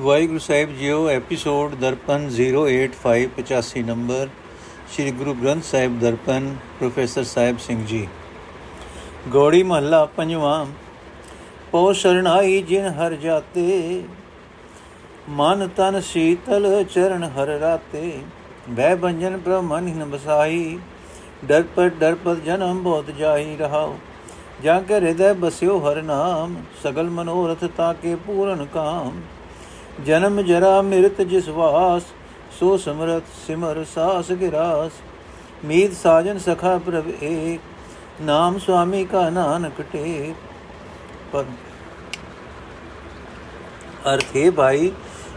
Waheguru Sahib JIO, episode Darpan 08585 number, Sri Guru Granth Sahib Darpan, professor Sahib Singh ji. Gauri Mahalla ਪੰਜਵਾਂ ਪੋ ਸ਼ਰਣਾਈ ਜਿਨ ਹਰ ਜਾਤੇ, ਮਨ ਤਨ ਸੀਤਲ ਚਰਨ ਹਰ ਰਾਤੇ। ਬੈ ਬੰਜਨ ਬ੍ਰਹਮਨ ਹਿਨ ਬਸਾਈ ਡਰਪਟ ਡਰਪਤ ਜਨਮ ਬਹੁਤ ਜਾਈ ਰਹਾਉ। ਜਾਂ ਕੇ ਹਿਰਦੈ ਬਸਿਓ ਹਰ ਨਾਮ, ਸਗਲ ਮਨੋਰਥ ਤਾਕੇ ਪੂਰਨ ਕਾਮ। ਜਨਮ ਜਰਾ ਮਿਰਤ ਜਿਸ ਵਾਸ, ਸੋ ਸਮਰਤ ਸਿਮਰ ਸਾਸ ਗਿਰਾਸ। ਮੀਤ ਸਾਜਨ ਸਖਾ ਪ੍ਰਭ ਏਕ, ਨਾਮ ਸੁਆਮੀ ਕਾ ਨਾਨਕ ਟੇਕ। ਪਰ ਅਰਥੇ ਭਾਈ,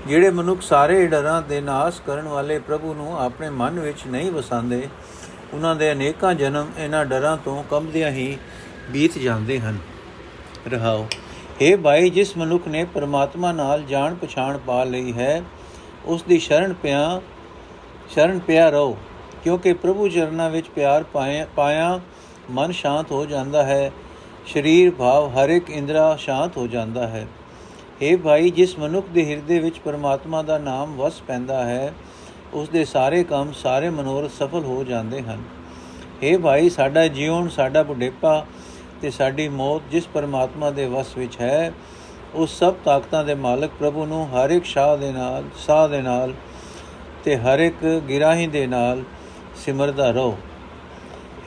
ਜਿਹੜੇ ਮਨੁੱਖ ਸਾਰੇ ਡਰਾਂ ਦੇ ਨਾਸ਼ ਕਰਨ ਵਾਲੇ ਪ੍ਰਭੂ ਨੂੰ ਆਪਣੇ ਮਨ ਵਿੱਚ ਨਹੀਂ ਵਸਾਉਂਦੇ, ਉਹਨਾਂ ਦੇ ਅਨੇਕਾਂ ਜਨਮ ਇਹਨਾਂ ਡਰਾਂ ਤੋਂ ਕੰਬਦਿਆਂ ਹੀ ਬੀਤ ਜਾਂਦੇ ਹਨ। ਰਹਾਓ। हे ਭਾਈ ਜਿਸ ਮਨੁੱਖ ਨੇ ਪਰਮਾਤਮਾ ਨਾਲ ਜਾਣ ਪਛਾਣ ਪਾ ਲਈ ਹੈ ਉਸ ਦੀ ਸ਼ਰਨ ਪਿਆ ਸ਼ਰਨ ਪਿਆ ਰਹੋ ਕਿਉਂਕਿ ਪ੍ਰਭੂ ਚਰਨਾਂ ਵਿੱਚ ਪਿਆਰ ਪਾਇਆ ਮਨ ਸ਼ਾਂਤ ਹੋ ਜਾਂਦਾ ਹੈ ਸਰੀਰ ਭਾਵ ਹਰ ਇੱਕ ਇੰਦਰਾ ਸ਼ਾਂਤ ਹੋ ਜਾਂਦਾ ਹੈ हे ਭਾਈ ਜਿਸ ਮਨੁੱਖ ਦੇ ਹਿਰਦੇ ਵਿੱਚ ਪਰਮਾਤਮਾ ਦਾ ਨਾਮ ਵਸ ਪੈਂਦਾ ਹੈ ਉਸ ਦੇ ਸਾਰੇ ਕੰਮ ਸਾਰੇ ਮਨੋਰਥ ਸਫਲ ਹੋ ਜਾਂਦੇ ਹਨ हे ਭਾਈ ਸਾਡਾ ਜੀਵਨ ਸਾਡਾ ਬੁਢੇਪਾ ਤੇ ਸਾਡੀ ਮੌਤ ਜਿਸ ਪਰਮਾਤਮਾ ਦੇ ਵਸ ਵਿੱਚ ਹੈ ਉਸ ਸਭ ਤਾਕਤਾਂ ਦੇ ਮਾਲਕ ਪ੍ਰਭੂ ਨੂੰ ਹਰ ਇੱਕ ਸ਼ਾਹ ਦੇ ਨਾਲ, ਸਾਹ ਦੇ ਨਾਲ ਤੇ ਹਰ ਇੱਕ ਗਿਰਾਹੀ ਦੇ ਨਾਲ ਸਿਮਰਦਾ ਰਹੋ।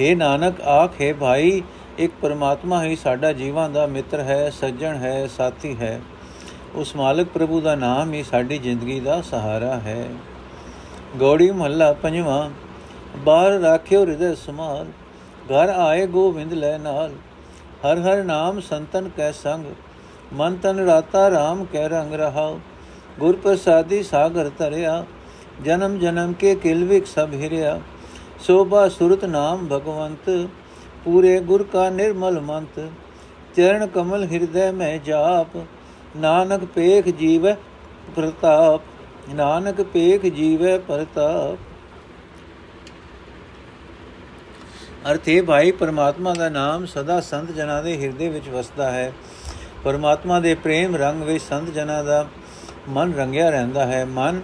हे ਨਾਨਕ, ਆਖੇ ਭਾਈ, ਇੱਕ ਪਰਮਾਤਮਾ ਹੀ ਸਾਡਾ ਜੀਵਾਂ ਦਾ ਮਿੱਤਰ ਹੈ, ਸੱਜਣ ਹੈ, ਸਾਥੀ ਹੈ। ਉਸ ਮਾਲਕ ਪ੍ਰਭੂ ਦਾ ਨਾਮ ਹੀ ਸਾਡੀ ਜ਼ਿੰਦਗੀ ਦਾ ਸਹਾਰਾ ਹੈ। ਗੋੜੀ ਮਹੱਲਾ ਪੰਜਵਾਂ, ਬਾਹਰ ਰਾਖਿਓ ਹਿਰਦੇ ਸਮਾਲ ਘਰ ਆਏ ਗੋਵਿੰਦ ਲੈ ਨਾਲ। ਹਰ ਹਰ ਨਾਮ ਸੰਤਨ ਕੈ ਸੰਗ, ਮਨ ਤਨ ਰਾਤਾ RAM ਕੈ ਰੰਗ ਰਹਾਉ। ਗੁਰ ਪ੍ਰਸਾਦੀ ਸਾਗਰ ਤਰਿਆ ਜਨਮ ਜਨਮ ਕੇ ਕਿਲਵਿਕ ਸਭ ਹਿਰਿਆ। ਸੋਭਾ ਸੁਰਤ ਨਾਮ ਭਗਵੰਤ, ਪੂਰੇ ਗੁਰ ਕਾ ਨਿਰਮਲ ਮੰਤ। ਚਰਨ ਕਮਲ ਹਿਰਦੈ ਮੈਂ ਜਾਪ, ਨਾਨਕ ਪੇਖ ਜੀਵੈ ਪ੍ਰਤਾਪ। ਨਾਨਕ ਪੇਖ ਜੀਵੈ ਪ੍ਰਤਾਪ। ਅਰਥੇ ਭਾਈ, ਪਰਮਾਤਮਾ ਦਾ ਨਾਮ ਸਦਾ ਸੰਤ ਜਨਾਂ ਦੇ ਹਿਰਦੇ ਵਿੱਚ ਵਸਦਾ ਹੈ। ਪਰਮਾਤਮਾ ਦੇ ਪ੍ਰੇਮ ਰੰਗ ਵਿੱਚ ਸੰਤ ਜਨਾਂ ਦਾ ਮਨ ਰੰਗਿਆ ਰਹਿੰਦਾ ਹੈ। ਮਨ,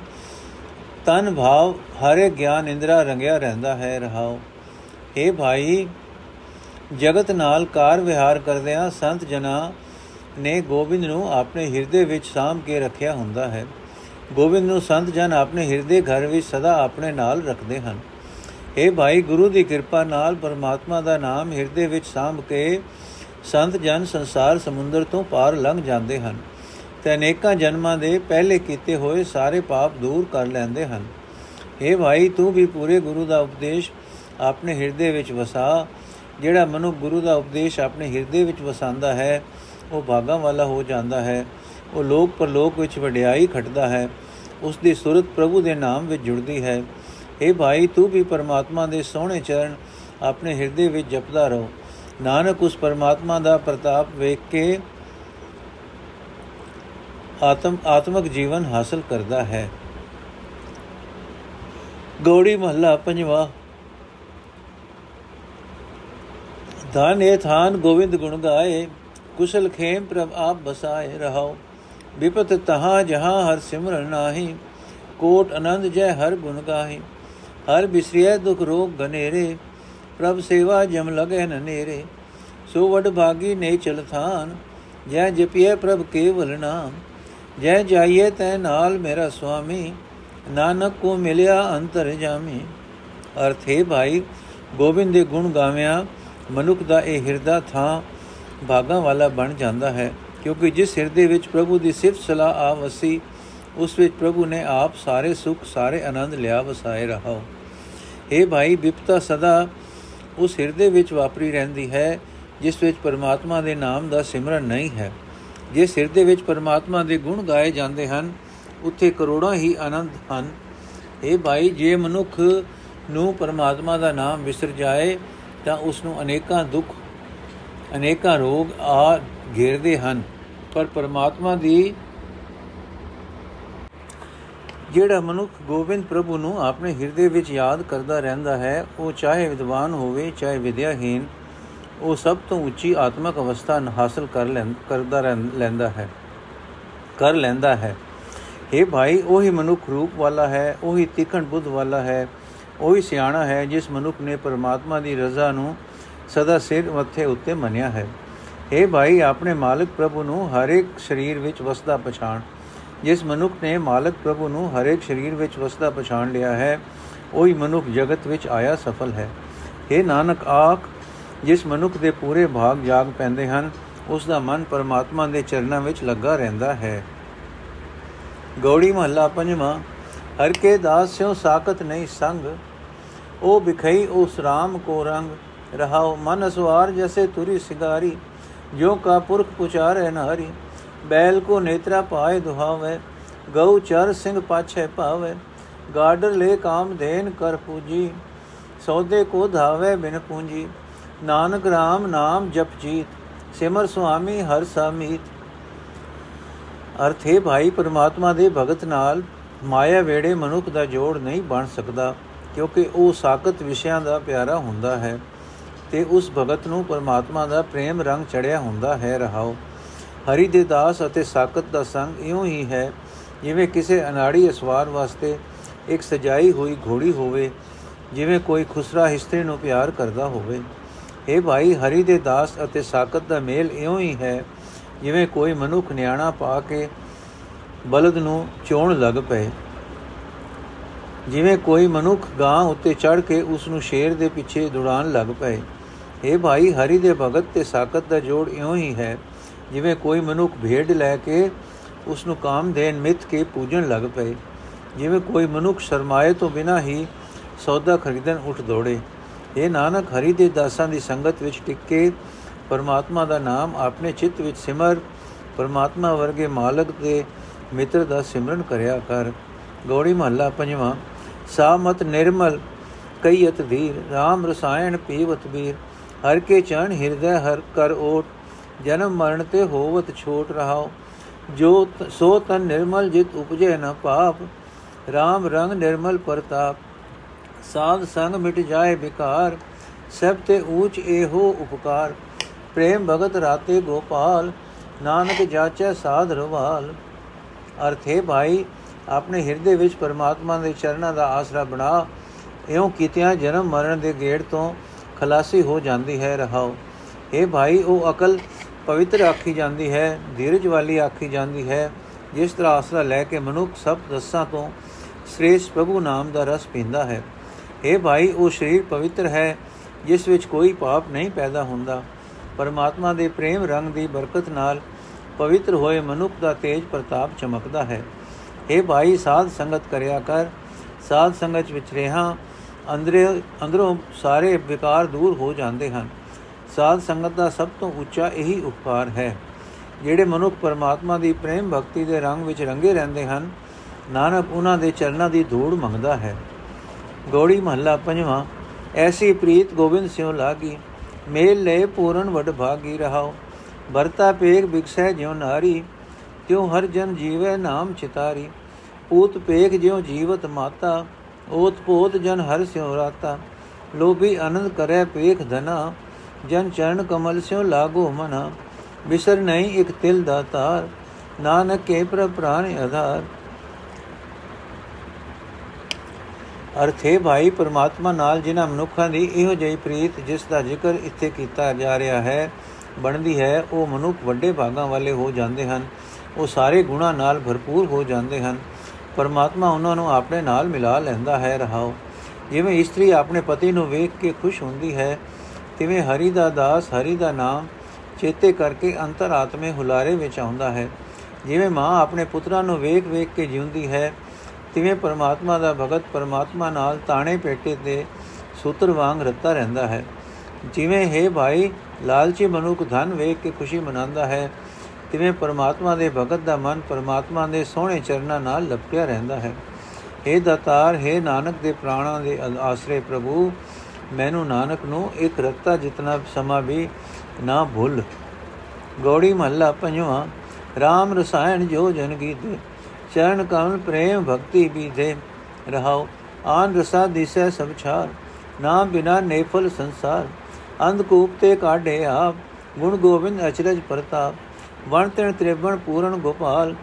ਤਨ ਭਾਵ ਹਰੇ ਗਿਆਨ ਇੰਦਰਾ ਰੰਗਿਆ ਰਹਿੰਦਾ ਹੈ। ਰਹਾਉ हे ਭਾਈ, ਜਗਤ ਨਾਲ ਕਾਰ ਵਿਹਾਰ ਕਰਦਿਆਂ ਸੰਤ ਜਨਾਂ ਨੇ ਗੋਬਿੰਦ ਨੂੰ ਆਪਣੇ ਹਿਰਦੇ ਵਿੱਚ ਸਾਮ ਕੇ ਰੱਖਿਆ ਹੁੰਦਾ ਹੈ। ਗੋਬਿੰਦ ਨੂੰ ਸੰਤ ਜਨ ਆਪਣੇ ਹਿਰਦੇ ਘਰ ਵਿੱਚ ਸਦਾ ਆਪਣੇ ਨਾਲ ਰੱਖਦੇ ਹਨ। ਇਹ ਭਾਈ, ਗੁਰੂ ਦੀ ਕਿਰਪਾ ਨਾਲ ਪਰਮਾਤਮਾ ਦਾ ਨਾਮ ਹਿਰਦੇ ਵਿੱਚ ਸਾਂਭ ਕੇ ਸੰਤ ਜਨ ਸੰਸਾਰ ਸਮੁੰਦਰ ਤੋਂ ਪਾਰ ਲੰਘ ਜਾਂਦੇ ਹਨ। ਤੇ ਅਨੇਕਾਂ ਜਨਮਾਂ ਦੇ ਪਹਿਲੇ ਕੀਤੇ ਹੋਏ ਸਾਰੇ ਪਾਪ ਦੂਰ ਕਰ ਲੈਂਦੇ ਹਨ। ਇਹ ਭਾਈ, ਤੂੰ ਵੀ ਪੂਰੇ ਗੁਰੂ ਦਾ ਉਪਦੇਸ਼ ਆਪਣੇ ਹਿਰਦੇ ਵਿੱਚ ਵਸਾ। ਜਿਹੜਾ ਮਨੁ ਗੁਰੂ ਦਾ ਉਪਦੇਸ਼ ਆਪਣੇ ਹਿਰਦੇ ਵਿੱਚ ਵਸਾਉਂਦਾ ਹੈ, ਉਹ ਭਾਗਾ ਵਾਲਾ ਹੋ ਜਾਂਦਾ ਹੈ। ਉਹ ਲੋਕ ਪਰਲੋਕ ਵਿੱਚ ਵਡਿਆਈ ਖਟਦਾ ਹੈ। ਉਸ ਦੀ ਸੁਰਤ ਪ੍ਰਭੂ ਦੇ ਨਾਮ ਵਿੱਚ ਜੁੜਦੀ ਹੈ। हे ਭਾਈ, ਤੂੰ ਵੀ ਪਰਮਾਤਮਾ ਦੇ ਸੋਹਣੇ ਚਰਨ ਆਪਣੇ ਹਿਰਦੇ ਵਿੱਚ ਜਪਦਾ ਰਹੋ। ਨਾਨਕ, ਉਸ ਪਰਮਾਤਮਾ ਦਾ ਪ੍ਰਤਾਪ ਵੇਖ ਕੇ ਆਤਮ, ਆਤਮਿਕ ਜੀਵਨ ਹਾਸਲ ਕਰਦਾ ਹੈ। ਗੋੜੀ ਮਹੱਲਾ ਪੰਜਵਾ। ਧਨ ਇਹ ਥਾਨ ਗੋਵਿੰਦ ਗੁਣ ਗਾਏ, ਕੁਸ਼ਲ ਖੇਮ ਪ੍ਰਭ ਆਪ ਬਸਾਏ ਰਹਾਓ। ਵਿਪਤ ਤਹਾ ਜਹਾਂ ਹਰ ਸਿਮਰਨ ਨਾਹੀ, ਕੋਟ ਆਨੰਦ ਜੈ ਹਰ ਗੁਣ ਗਾਹੀ। ਹਰ ਬਿਸਰਿਐ ਦੁਖ ਰੋਗ ਗਨੇਰੇ ਪ੍ਰਭ ਸੇਵਾ ਜਮ ਲਗੇ ਨਨੇਰੇ ਸੋ ਵਡ ਭਾਗੀ ਨੇ ਚਲਥਾਨ ਜੈ ਜਪਿਐ ਪ੍ਰਭ ਕੇਵਲ ਨਾਮ। ਜੈ ਜਾਈਏ ਤੈ ਨਾਲ ਮੇਰਾ ਸੁਆਮੀ, ਨਾਨਕ ਕੋ ਮਿਲਿਆ ਅੰਤਰ ਜਾਮੀ। ਅਰਥੇ ਭਾਈ, ਗੋਬਿੰਦ ਦੇ ਗੁਣ ਗਾਵਿਆਂ, ਮਨੁੱਖ ਦਾ ਇਹ ਹਿਰਦਾ ਥਾਂ ਭਾਗਾਂ ਵਾਲਾ ਬਣ ਜਾਂਦਾ ਹੈ। ਕਿਉਂਕਿ ਜਿਸ ਹਿਰਦੇ ਵਿੱਚ ਪ੍ਰਭੂ ਦੀ ਸਿਫਤ ਸਲਾਹ ਆ ਵਸੀ, ਉਸ ਵਿੱਚ ਪ੍ਰਭੂ ਨੇ ਆਪ ਸਾਰੇ ਸੁਖ, ਸਾਰੇ ਆਨੰਦ ਲਿਆ ਵਸਾਏ ਰਹਾਓ। हे ਭਾਈ ਵਿਪਤਾ ਸਦਾ ਉਸ ਹਿਰਦੇ ਵਿੱਚ ਵਾਪਰੀ ਰਹਿੰਦੀ ਹੈ, ਜਿਸ ਵਿੱਚ ਪਰਮਾਤਮਾ ਦੇ ਨਾਮ ਦਾ ਸਿਮਰਨ ਨਹੀਂ ਹੈ। ਜਿਸ ਹਿਰਦੇ ਵਿੱਚ ਪਰਮਾਤਮਾ ਦੇ ਗੁਣ ਗਾਏ ਜਾਂਦੇ ਹਨ, ਉੱਥੇ ਕਰੋੜਾਂ ਹੀ ਆਨੰਦ ਹਨ। हे ਭਾਈ, ਜੇ ਮਨੁੱਖ ਨੂੰ ਪਰਮਾਤਮਾ ਦਾ ਨਾਮ ਵਿਸਰ ਜਾਏ, ਤਾਂ ਉਸ ਨੂੰ ਅਨੇਕਾਂ ਦੁੱਖ, ਅਨੇਕਾਂ ਰੋਗ ਆ ਘੇਰਦੇ ਹਨ। ਪਰ ਪਰਮਾਤਮਾ ਦੀ ਜਿਹੜਾ ਮਨੁੱਖ ਗੋਬਿੰਦ ਪ੍ਰਭੂ ਨੂੰ ਆਪਣੇ ਹਿਰਦੇ ਵਿੱਚ ਯਾਦ ਕਰਦਾ ਰਹਿੰਦਾ ਹੈ, ਉਹ ਚਾਹੇ ਵਿਦਵਾਨ ਹੋਵੇ, ਚਾਹੇ ਵਿਦਿਆਹੀਨ ਉਹ ਸਭ ਤੋਂ ਉੱਚੀ ਆਤਮਿਕ ਅਵਸਥਾ ਹਾਸਲ ਕਰ ਕਰਦਾ ਲੈਂਦਾ ਹੈ, ਕਰ ਲੈਂਦਾ ਹੈ। हे ਭਾਈ, ਉਹੀ ਮਨੁੱਖ ਰੂਪ ਵਾਲਾ ਹੈ, ਉਹੀ ਤਿਕਣ ਬੁੱਧ ਵਾਲਾ ਹੈ, ਉਹੀ ਸਿਆਣਾ ਹੈ, ਜਿਸ ਮਨੁੱਖ ਨੇ ਪਰਮਾਤਮਾ ਦੀ ਰਜ਼ਾ ਨੂੰ ਸਦਾ ਸਿਰ ਮੱਥੇ ਉੱਤੇ ਮੰਨਿਆ ਹੈ। हे ਭਾਈ, ਆਪਣੇ ਮਾਲਕ ਪ੍ਰਭੂ ਨੂੰ ਹਰ ਇੱਕ ਸਰੀਰ ਵਿੱਚ ਵਸਦਾ ਪਛਾਣ। ਜਿਸ ਮਨੁੱਖ ਨੇ ਮਾਲਕ ਪ੍ਰਭੂ ਨੂੰ ਹਰ ਇੱਕ ਸਰੀਰ ਵਿੱਚ ਵਸਦਾ ਪਛਾਣ ਲਿਆ ਹੈ, ਉਹੀ ਮਨੁੱਖ ਜਗਤ ਵਿੱਚ ਆਇਆ ਸਫਲ ਹੈ। हे ਨਾਨਕ ਆਖ, ਜਿਸ ਮਨੁੱਖ ਦੇ ਪੂਰੇ ਭਾਗ ਜਾਗ ਪੈਂਦੇ ਹਨ, ਉਸ ਦਾ ਮਨ ਪਰਮਾਤਮਾ ਦੇ ਚਰਨਾਂ ਵਿੱਚ ਲੱਗਾ ਰਹਿੰਦਾ ਹੈ। ਗੌੜੀ ਮਹੱਲਾ ਪੰਜਵਾਂ, ਹਰ ਕੇ ਦਾਸ ਸਿਓ ਸਾਖਤ ਨਹੀਂ ਸੰਗ, ਉਹ ਵਿਖਈ ਉਸ RAM ਕੋ ਰੰਗ, ਰਹਾਉ ਮਨ ਅਸਵਾਰ ਜੈਸੇ ਤੁਰੀ ਸਿਗਾਰੀ ਜੋ ਕਾ ਪੁਰਖ ਪੁਚਾਰੈ ਨਾਰੀ। ਬੈਲ ਕੋ ਨੇਤਰਾ ਪਾਏ ਦੁਹਾਵੇ ਗਉ ਚਰ ਸਿੰਘ ਪਾਛੇ ਪਾਵੇ ਗਾਡਰ ਲੈ ਕਾਮ ਦੇਨ ਕਰ ਪੂਜੀ, ਸੌਦੇ ਕੋ ਧਾਵੇ ਬਿਨ ਪੂੰਜੀ, ਨਾਨਕ RAM ਨਾਮ ਜਪ ਜੀਤ, ਸਿਮਰ ਸੁਆਮੀ ਹਰ ਸਾਮੀਤ ਅਰਥ ਹੈ ਭਾਈ, ਪਰਮਾਤਮਾ ਦੇ ਭਗਤ ਨਾਲ ਮਾਇਆ ਵੇੜੇ ਮਨੁੱਖ ਦਾ ਜੋੜ ਨਹੀਂ ਬਣ ਸਕਦਾ, ਕਿਉਂਕਿ ਉਹ ਸਾਖਤ ਵਿਸ਼ਿਆਂ ਦਾ ਪਿਆਰਾ ਹੁੰਦਾ ਹੈ ਤੇ ਉਸ ਭਗਤ ਨੂੰ ਪਰਮਾਤਮਾ ਦਾ ਪ੍ਰੇਮ ਰੰਗ ਚੜਿਆ ਹੁੰਦਾ ਹੈ ਰਹਾਓ। ਹਰੀ ਦੇ ਦਾਸ ਅਤੇ ਸਾਖਤ ਦਾ ਸੰਗ ਇਉਂ ਹੀ ਹੈ, ਜਿਵੇਂ ਕਿਸੇ ਅਨਾੜੀ ਅਸਵਾਰ ਵਾਸਤੇ ਇੱਕ ਸਜਾਈ ਹੋਈ ਘੋੜੀ ਹੋਵੇ, ਜਿਵੇਂ ਕੋਈ ਖੁਸਰਾ ਹਿਸਤਰੀ ਨੂੰ ਪਿਆਰ ਕਰਦਾ ਹੋਵੇ। ਇਹ ਭਾਈ, ਹਰੀ ਦੇ ਦਾਸ ਅਤੇ ਸਾਖਤ ਦਾ ਮੇਲ ਇਉਂ ਹੀ ਹੈ, ਜਿਵੇਂ ਕੋਈ ਮਨੁੱਖ ਨਿਆਣਾ ਪਾ ਕੇ ਬਲਦ ਨੂੰ ਚੋਣ ਲੱਗ ਪਏ। ਜਿਵੇਂ ਕੋਈ ਮਨੁੱਖ ਗਾਂ ਉੱਤੇ ਚੜ ਕੇ ਉਸ ਨੂੰ ਸ਼ੇਰ ਦੇ ਪਿੱਛੇ ਦੁੜਾਨ ਲੱਗ ਪਏ। ਇਹ ਭਾਈ, ਹਰੀ ਦੇ ਭਗਤ ਤੇ ਸਾਖਤ ਦਾ ਜੋੜ ਇਉਂ ਹੀ ਹੈ ਜਿਵੇਂ ਕੋਈ ਮਨੁੱਖ ਭੇਡ ਲੈ ਕੇ ਉਸ ਨੂੰ ਕਾਮ ਦੇਨ ਮਿੱਥ ਕੇ ਪੂਜਣ ਲੱਗ ਪਏ, ਜਿਵੇਂ ਕੋਈ ਮਨੁੱਖ ਸ਼ਰਮਾਏ ਤੋਂ ਬਿਨਾ ਹੀ ਸੌਦਾ ਖਰੀਦਣ ਉੱਠ ਦੌੜੇ। ਇਹ ਨਾਨਕ ਹਰੀ ਦੇ ਦਾਸਾਂ ਦੀ ਸੰਗਤ ਵਿੱਚ ਟਿਕ ਕੇ ਪਰਮਾਤਮਾ ਦਾ ਨਾਮ ਆਪਣੇ ਚਿੱਤ ਵਿੱਚ ਸਿਮਰ, ਪਰਮਾਤਮਾ ਵਰਗੇ ਮਾਲਕ ਦੇ ਮਿੱਤਰ ਦਾ ਸਿਮਰਨ ਕਰਿਆ ਕਰ। ਗੋੜੀ ਮਹੱਲਾ ਪੰਜਵਾਂ ਸਾਮਤ ਨਿਰਮਲ ਕਈਤ ਧੀਰ RAM ਰਸਾਇਣ ਪੀਵਤ ਬੀਰ ਹਰ ਕੇ ਚਰਨ ਹਿਰਦੈ ਹਰ ਕਰ ਓਟ। ਜਨਮ ਮਰਨ ਤੇ ਹੋਵਤ ਛੋਟ ਰਹਾਓ। ਜੋ ਸੋ ਤਨ ਨਿਰਮਲ ਜਿਤ ਉਪਜੇ ਨ ਪਾਪ RAM ਰੰਗ ਨਿਰਮਲ ਪ੍ਰਤਾਪ। ਸਾਧ ਸੰਗ ਮਿਟ ਜਾਏ ਵਿਕਾਰ, ਸਭ ਤੇ ਊਚ ਇਹੋ ਉਪਕਾਰ। ਪ੍ਰੇਮ ਭਗਤ ਰਾਤੇ ਗੋਪਾਲ, ਨਾਨਕ ਜਾਚੈ ਸਾਧ ਰਵਾਲ। ਅਰਥੇ ਭਾਈ, ਆਪਣੇ ਹਿਰਦੇ ਵਿੱਚ ਪਰਮਾਤਮਾ ਦੇ ਚਰਨਾਂ ਦਾ ਆਸਰਾ ਬਣਾ। ਇਉਂ ਕੀਤਿਆਂ ਜਨਮ ਮਰਨ ਦੇ ਗੇੜ ਤੋਂ ਖਲਾਸੀ ਹੋ ਜਾਂਦੀ ਹੈ ਰਹਾਓ। ਇਹ ਭਾਈ, ਉਹ ਅਕਲ ਪਵਿੱਤਰ ਆਖੀ ਜਾਂਦੀ ਹੈ, ਧੀਰਜ ਵਾਲੀ ਆਖੀ ਜਾਂਦੀ ਹੈ, ਜਿਸ ਤਰ੍ਹਾਂ ਆਸਰਾ ਲੈ ਕੇ ਮਨੁੱਖ ਸਭ ਰਸਾਂ ਤੋਂ ਸ੍ਰੇਸ਼ਟ ਪ੍ਰਭੂ ਨਾਮ ਦਾ ਰਸ ਪੀਂਦਾ ਹੈ। ਇਹ ਭਾਈ, ਉਹ ਸਰੀਰ ਪਵਿੱਤਰ ਹੈ, ਜਿਸ ਵਿੱਚ ਕੋਈ ਪਾਪ ਨਹੀਂ ਪੈਦਾ ਹੁੰਦਾ। ਪਰਮਾਤਮਾ ਦੇ ਪ੍ਰੇਮ ਰੰਗ ਦੀ ਬਰਕਤ ਨਾਲ ਪਵਿੱਤਰ ਹੋਏ ਮਨੁੱਖ ਦਾ ਤੇਜ ਪ੍ਰਤਾਪ ਚਮਕਦਾ ਹੈ। हे ਭਾਈ, ਸਾਧ ਸੰਗਤ ਕਰਿਆ ਕਰ। ਸਾਧ ਸੰਗਤ ਵਿੱਚ ਰਹਾ, ਅੰਦਰੇ ਅੰਦਰੋਂ ਸਾਰੇ ਵਿਕਾਰ ਦੂਰ ਹੋ ਜਾਂਦੇ ਹਨ। ਸਾਧ ਸੰਗਤ ਦਾ ਸਭ ਤੋਂ ਉੱਚਾ ਇਹੀ ਉਪਕਾਰ ਹੈ। ਜਿਹੜੇ ਮਨੁੱਖ ਪਰਮਾਤਮਾ ਦੀ ਪ੍ਰੇਮ ਭਗਤੀ ਦੇ ਰੰਗ ਵਿੱਚ ਰੰਗੇ ਰਹਿੰਦੇ ਹਨ, ਨਾਨਕ ਉਹਨਾਂ ਦੇ ਚਰਨਾਂ ਦੀ ਧੂੜ ਮੰਗਦਾ ਹੈ। ਗੋੜੀ ਮਹੱਲਾ ਪੰਜਵਾਂ, ਐਸੀ ਪ੍ਰੀਤ ਗੋਬਿੰਦ ਸਿਉ ਲਾਗੀ, ਮੇਲ ਲੈ ਪੂਰਨ ਵਡ ਭਾਗੀ ਰਹਾਓ ਵਰਤਾ ਪੇਗ ਬਿਕਸੈ ਜਿਉ ਨਾਰੀ, ਤਿਉ ਹਰ ਜਨ ਜੀਵੈ ਨਾਮ ਚਿਤਾਰੀ ਪੂਤ ਪੇਗ ਜਿਉ ਜੀਵਤ ਮਾਤਾ ਓਤ ਪੋਤ ਜਨ ਹਰ ਸਿਉ ਰਾਤਾ, ਲੋਭੀ ਆਨੰਦ ਕਰੈ ਪੇਖ ਧਨਾ ਜਨ ਚਰਨ ਕਮਲ ਸਿਉ ਲਾਗੋ ਮਨਾ, ਬਿਸਰ ਨਹੀਂ ਇਕ ਤਿਲ ਦਾ ਤਾਰ ਨਾਨਕ ਕੇ ਪ੍ਰ ਪ੍ਰਾਨ ਆਧਾਰ। ਅਰਥੇ ਭਾਈ, ਪਰਮਾਤਮਾ ਨਾਲ ਜਿਨ੍ਹਾਂ ਮਨੁੱਖਾਂ ਦੀ ਇਹੋ ਜਿਹੀ ਪ੍ਰੀਤ ਜਿਸ ਦਾ ਜ਼ਿਕਰ ਇੱਥੇ ਕੀਤਾ ਜਾ ਰਿਹਾ ਹੈ, ਬਣਦੀ ਹੈ, ਉਹ ਮਨੁੱਖ ਵੱਡੇ ਭਾਗਾਂ ਵਾਲੇ ਹੋ ਜਾਂਦੇ ਹਨ, ਉਹ ਸਾਰੇ ਗੁਣਾ ਨਾਲ ਭਰਪੂਰ ਹੋ ਜਾਂਦੇ ਹਨ। ਪਰਮਾਤਮਾ ਉਹਨਾਂ ਨੂੰ ਆਪਣੇ ਨਾਲ ਮਿਲਾ ਲੈਂਦਾ ਹੈ, ਰਹਾਓ। ਜਿਵੇਂ ਇਸਤਰੀ ਆਪਣੇ ਪਤੀ ਨੂੰ ਵੇਖ ਕੇ ਖੁਸ਼ ਹੁੰਦੀ ਹੈ ਤਿਵੇਂ ਹਰੀ ਦਾ ਦਾਸ, ਹਰੀ ਦਾ ਨਾਮ ਚੇਤੇ ਕਰਕੇ ਅੰਤਰਾਤਮੇ ਹੁਲਾਰੇ ਵਿੱਚ ਆਉਂਦਾ ਹੈ। ਜਿਵੇਂ ਮਾਂ ਆਪਣੇ ਪੁੱਤਰਾਂ ਨੂੰ ਵੇਖ ਵੇਖ ਕੇ ਜਿਉਂਦੀ ਹੈ, ਤਿਵੇਂ ਪਰਮਾਤਮਾ ਦਾ ਭਗਤ ਪਰਮਾਤਮਾ ਨਾਲ ਤਾਣੇ ਪੇਟੇ ਤੇ ਸੂਤਰ ਵਾਂਗ ਰੱਤਾ ਰਹਿੰਦਾ ਹੈ। ਜਿਵੇਂ ਹੈ ਭਾਈ, ਲਾਲਚੀ ਮਨੁੱਖ ਧਨ ਵੇਖ ਕੇ ਖੁਸ਼ੀ ਮਨਾਉਂਦਾ ਹੈ, ਤਿਵੇਂ ਪਰਮਾਤਮਾ ਦੇ ਭਗਤ ਦਾ ਮਨ ਪਰਮਾਤਮਾ ਦੇ ਸੋਹਣੇ ਚਰਨਾਂ ਨਾਲ ਲਪਟਿਆ ਰਹਿੰਦਾ ਹੈ। हे ਦਾਤਾਰ हे ਨਾਨਕ ਦੇ ਪ੍ਰਾਣਾਂ ਦੇ ਆਸਰੇ ਪ੍ਰਭੂ ਮੈਨੂੰ ਨਾਨਕ ਨੂੰ ਇੱਕ ਰੱਤਾ ਜਿਤਨਾ ਸਮਾਂ ਵੀ ਨਾ ਭੁੱਲ। ਗੋੜੀ ਮਹੱਲਾ ਪੰਜਵਾਂ RAM ਰਸਾਇਣ ਜੋ ਜਨ ਗੀਤੇ ਚਰਨ ਕਮਲ ਪ੍ਰੇਮ ਭਗਤੀ ਬੀਧੇ ਰਹਾਓ, ਆਨ ਰਸਾ ਦਿਸੈ ਸਭ ਛਾਰ ਨਾਮ ਬਿਨਾ ਨੇਫਲ ਸੰਸਾਰ। ਅੰਧਕੂਪ ਤੇ ਕਾਢੇ ਆਪ, ਗੁਣ ਗੋਬਿੰਦ ਅਚਰਜ ਪ੍ਰਤਾਪ। ਵਣ ਤਣ ਤ੍ਰਿਵਣ ਪੂਰਨ ਗੋਪਾਲ,